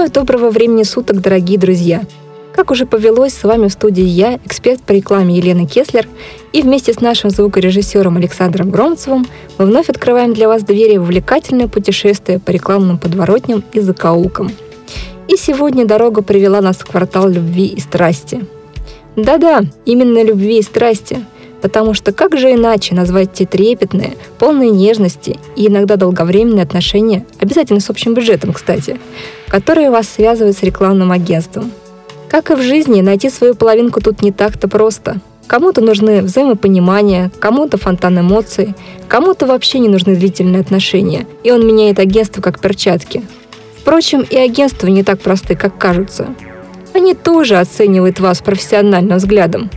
Вновь доброго времени суток, дорогие друзья! Как уже повелось, с вами в студии я, эксперт по рекламе Елена Кеслер, и вместе с нашим звукорежиссером Александром Громцевым мы вновь открываем для вас двери в увлекательное путешествие по рекламным подворотням и закоулкам. И сегодня дорога привела нас в квартал любви и страсти. Да-да, именно любви и страсти – Потому что как же иначе назвать те трепетные, полные нежности и иногда долговременные отношения, обязательно с общим бюджетом, кстати, которые вас связывают с рекламным агентством. Как и в жизни, найти свою половинку тут не так-то просто. Кому-то нужны взаимопонимание, кому-то фонтан эмоций, кому-то вообще не нужны длительные отношения, и он меняет агентство как перчатки. Впрочем, и агентства не так просты, как кажутся. Они тоже оценивают вас профессиональным взглядом,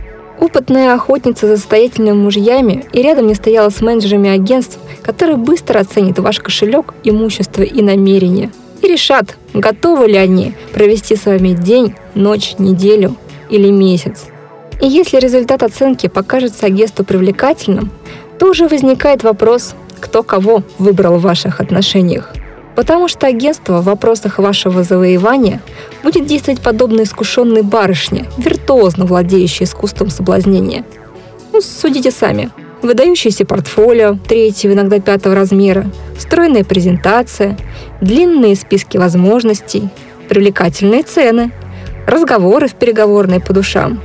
Опытная охотница за состоятельными мужьями и рядом не стояла с менеджерами агентств, которые быстро оценят ваш кошелек, имущество и намерения и решат, готовы ли они провести с вами день, ночь, неделю или месяц. И если результат оценки покажется агентству привлекательным, то уже возникает вопрос, кто кого выбрал в ваших отношениях – Потому что агентство в вопросах вашего завоевания будет действовать подобно искушенной барышне, виртуозно владеющей искусством соблазнения. Ну, судите сами. Выдающееся портфолио третьего, иногда пятого размера, стройная презентация, длинные списки возможностей, привлекательные цены, разговоры в переговорной по душам.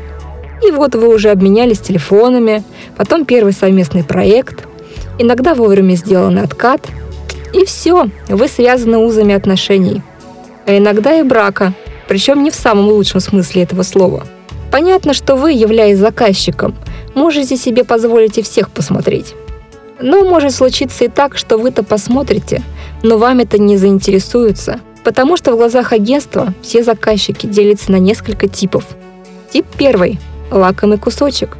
И вот вы уже обменялись телефонами, потом первый совместный проект, иногда вовремя сделанный откат – и все, вы связаны узами отношений. А иногда и брака, причем не в самом лучшем смысле этого слова. Понятно, что вы, являясь заказчиком, можете себе позволить и всех посмотреть. Но может случиться и так, что вы-то посмотрите, но вами-то не заинтересуются, потому что в глазах агентства все заказчики делятся на несколько типов. Тип первый – лакомый кусочек.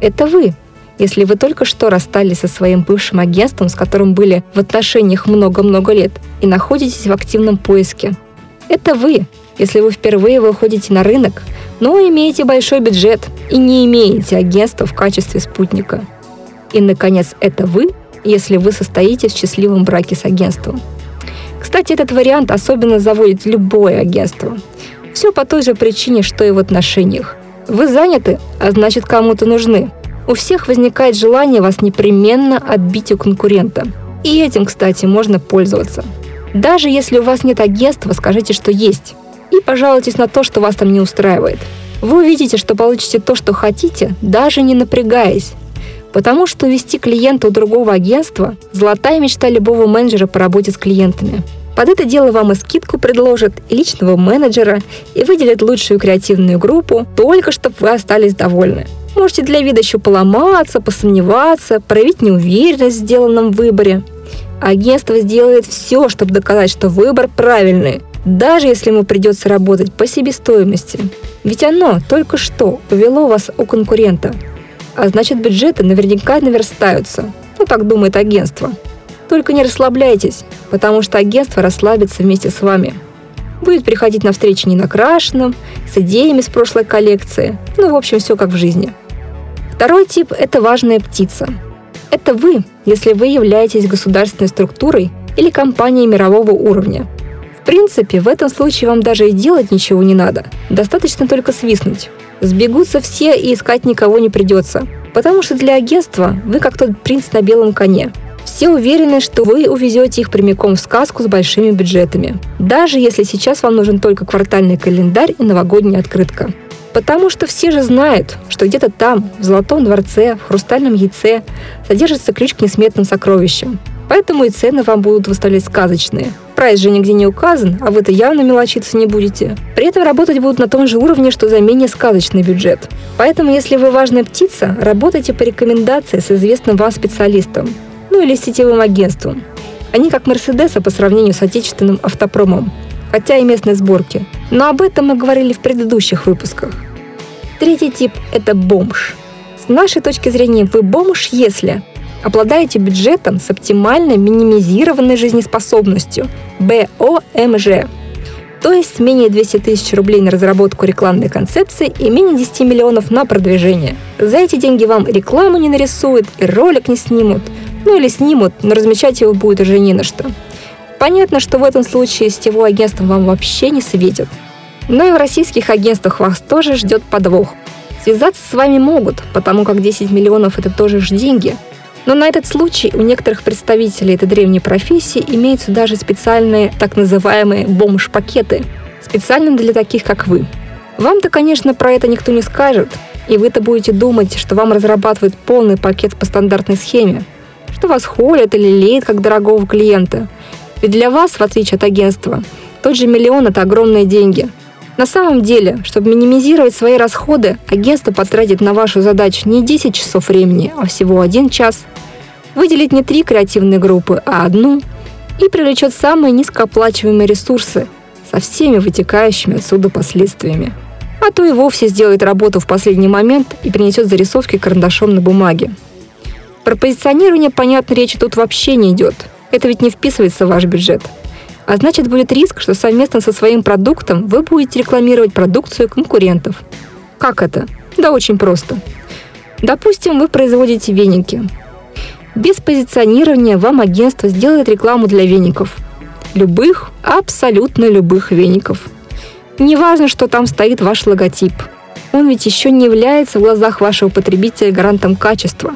Это вы, если вы только что расстались со своим бывшим агентством, с которым были в отношениях много-много лет, и находитесь в активном поиске. Это вы, если вы впервые выходите на рынок, но имеете большой бюджет и не имеете агентства в качестве спутника. И, наконец, это вы, если вы состоите в счастливом браке с агентством. Кстати, этот вариант особенно заводит любое агентство. Все по той же причине, что и в отношениях. Вы заняты, а значит кому-то нужны – у всех возникает желание вас непременно отбить у конкурента. И этим, кстати, можно пользоваться. Даже если у вас нет агентства, скажите, что есть. И пожалуйтесь на то, что вас там не устраивает. Вы увидите, что получите то, что хотите, даже не напрягаясь. Потому что увести клиента у другого агентства – золотая мечта любого менеджера по работе с клиентами. Под это дело вам и скидку предложат, и личного менеджера, и выделят лучшую креативную группу, только чтобы вы остались довольны. Можете для вида еще поломаться, посомневаться, проявить неуверенность в сделанном выборе. Агентство сделает все, чтобы доказать, что выбор правильный, даже если ему придется работать по себестоимости. Ведь оно только что повело вас у конкурента. А значит, бюджеты наверняка наверстаются. Ну, так думает агентство. Только не расслабляйтесь, потому что агентство расслабится вместе с вами. Будет приходить на встречи не накрашенным, с идеями с прошлой коллекции. Ну, в общем, все как в жизни. Второй тип – это важная птица. Это вы, если вы являетесь государственной структурой или компанией мирового уровня. В принципе, в этом случае вам даже и делать ничего не надо. Достаточно только свистнуть. Сбегутся все и искать никого не придется. Потому что для агентства вы как тот принц на белом коне. Все уверены, что вы увезете их прямиком в сказку с большими бюджетами. Даже если сейчас вам нужен только квартальный календарь и новогодняя открытка. Потому что все же знают, что где-то там, в Золотом дворце, в Хрустальном яйце, содержится ключ к несметным сокровищам. Поэтому и цены вам будут выставлять сказочные. Прайс же нигде не указан, а вы-то явно мелочиться не будете. При этом работать будут на том же уровне, что за менее сказочный бюджет. Поэтому, если вы важная птица, работайте по рекомендации с известным вам специалистом. Ну или сетевым агентством. Они как Мерседеса по сравнению с отечественным автопромом хотя и местной сборки. Но об этом мы говорили в предыдущих выпусках. Третий тип – это бомж. С нашей точки зрения вы бомж, если обладаете бюджетом с оптимальной минимизированной жизнеспособностью – БОМЖ, то есть менее 200 тысяч рублей на разработку рекламной концепции и менее 10 миллионов на продвижение. За эти деньги вам рекламу не нарисуют и ролик не снимут, ну или снимут, но размечать его будет уже не на что. Понятно, что в этом случае сетевое агентство вам вообще не светит. Но и в российских агентствах вас тоже ждет подвох. Связаться с вами могут, потому как 10 миллионов – это тоже же деньги. Но на этот случай у некоторых представителей этой древней профессии имеются даже специальные так называемые бомж-пакеты, специально для таких, как вы. Вам-то, конечно, про это никто не скажет, и вы-то будете думать, что вам разрабатывают полный пакет по стандартной схеме, что вас холят или леют как дорогого клиента – ведь для вас, в отличие от агентства, тот же миллион – это огромные деньги. На самом деле, чтобы минимизировать свои расходы, агентство потратит на вашу задачу не 10 часов времени, а всего один час. Выделит не три креативные группы, а одну и привлечет самые низкооплачиваемые ресурсы со всеми вытекающими отсюда последствиями. А то и вовсе сделает работу в последний момент и принесет зарисовки карандашом на бумаге. Про позиционирование, понятно, речи тут вообще не идет – это ведь не вписывается в ваш бюджет. А значит, будет риск, что совместно со своим продуктом вы будете рекламировать продукцию конкурентов. Как это? Да очень просто. Допустим, вы производите веники. Без позиционирования вам агентство сделает рекламу для веников. Любых, абсолютно любых веников. Неважно, что там стоит ваш логотип. Он ведь еще не является в глазах вашего потребителя гарантом качества.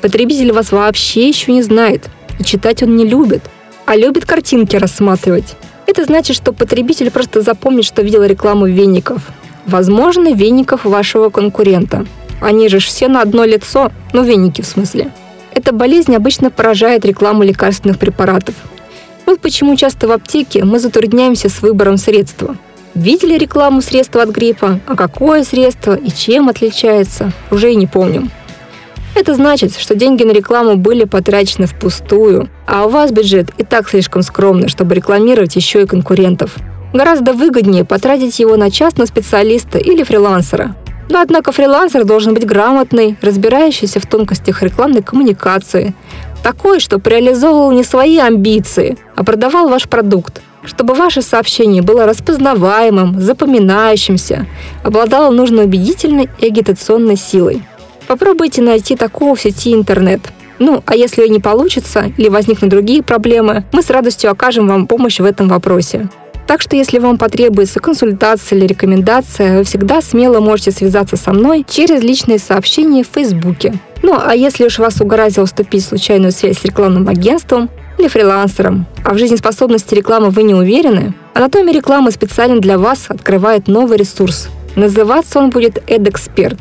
Потребитель вас вообще еще не знает – и читать он не любит, а любит картинки рассматривать. Это значит, что потребитель просто запомнит, что видел рекламу веников. Возможно, веников вашего конкурента. Они же все на одно лицо, ну веники в смысле. Эта болезнь обычно поражает рекламу лекарственных препаратов. Вот почему часто в аптеке мы затрудняемся с выбором средства. Видели рекламу средства от гриппа, а какое средство и чем отличается, уже и не помним. Это значит, что деньги на рекламу были потрачены впустую, а у вас бюджет и так слишком скромный, чтобы рекламировать еще и конкурентов. Гораздо выгоднее потратить его на частного специалиста или фрилансера. Но однако фрилансер должен быть грамотный, разбирающийся в тонкостях рекламной коммуникации, такой, чтобы реализовывал не свои амбиции, а продавал ваш продукт, чтобы ваше сообщение было распознаваемым, запоминающимся, обладало нужной убедительной и агитационной силой. Попробуйте найти такого в сети интернет. Ну, а если не получится или возникнут другие проблемы, мы с радостью окажем вам помощь в этом вопросе. Так что если вам потребуется консультация или рекомендация, вы всегда смело можете связаться со мной через личные сообщения в Фейсбуке. Ну, а если уж вас угораздило вступить в случайную связь с рекламным агентством или фрилансером, а в жизнеспособности рекламы вы не уверены, Анатомия рекламы специально для вас открывает новый ресурс. Называться он будет «Эдэксперт»,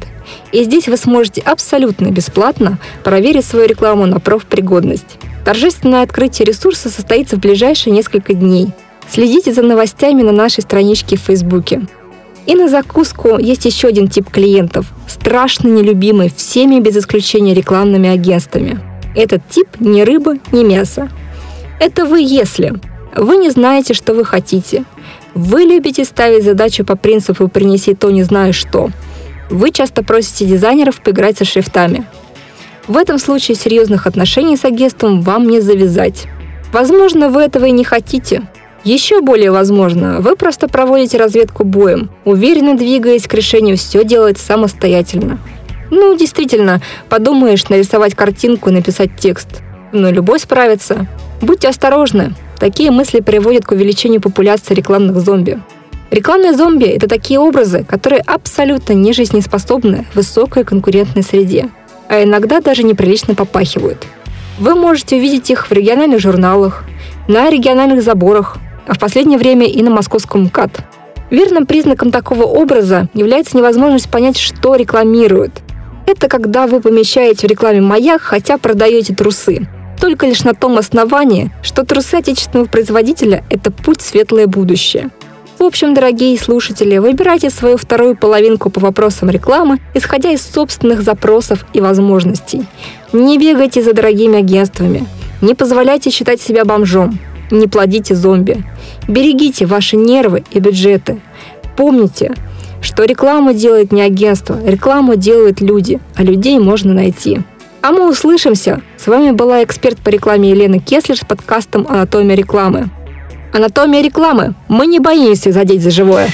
и здесь вы сможете абсолютно бесплатно проверить свою рекламу на профпригодность. Торжественное открытие ресурса состоится в ближайшие несколько дней. Следите за новостями на нашей страничке в Фейсбуке. И на закуску есть еще один тип клиентов, страшно нелюбимый всеми без исключения рекламными агентствами. Этот тип ни рыба, ни мясо. Это вы, если вы не знаете, что вы хотите. Вы любите ставить задачу по принципу «принеси то, не знаю что», вы часто просите дизайнеров поиграть со шрифтами. В этом случае серьезных отношений с агентством вам не завязать. Возможно, вы этого и не хотите. Еще более возможно, вы просто проводите разведку боем, уверенно двигаясь к решению все делать самостоятельно. Ну, действительно, подумаешь нарисовать картинку и написать текст. Но любой справится. Будьте осторожны. Такие мысли приводят к увеличению популяции рекламных зомби. Рекламные зомби – это такие образы, которые абсолютно не жизнеспособны в высокой конкурентной среде, а иногда даже неприлично попахивают. Вы можете увидеть их в региональных журналах, на региональных заборах, а в последнее время и на московском МКАД. Верным признаком такого образа является невозможность понять, что рекламируют. Это когда вы помещаете в рекламе маяк, хотя продаете трусы. Только лишь на том основании, что трусы отечественного производителя – это путь светлое будущее – в общем, дорогие слушатели, выбирайте свою вторую половинку по вопросам рекламы, исходя из собственных запросов и возможностей. Не бегайте за дорогими агентствами. Не позволяйте считать себя бомжом. Не плодите зомби. Берегите ваши нервы и бюджеты. Помните, что рекламу делает не агентство, рекламу делают люди, а людей можно найти. А мы услышимся. С вами была эксперт по рекламе Елена Кеслер с подкастом «Анатомия рекламы». Анатомия рекламы. Мы не боимся задеть за живое.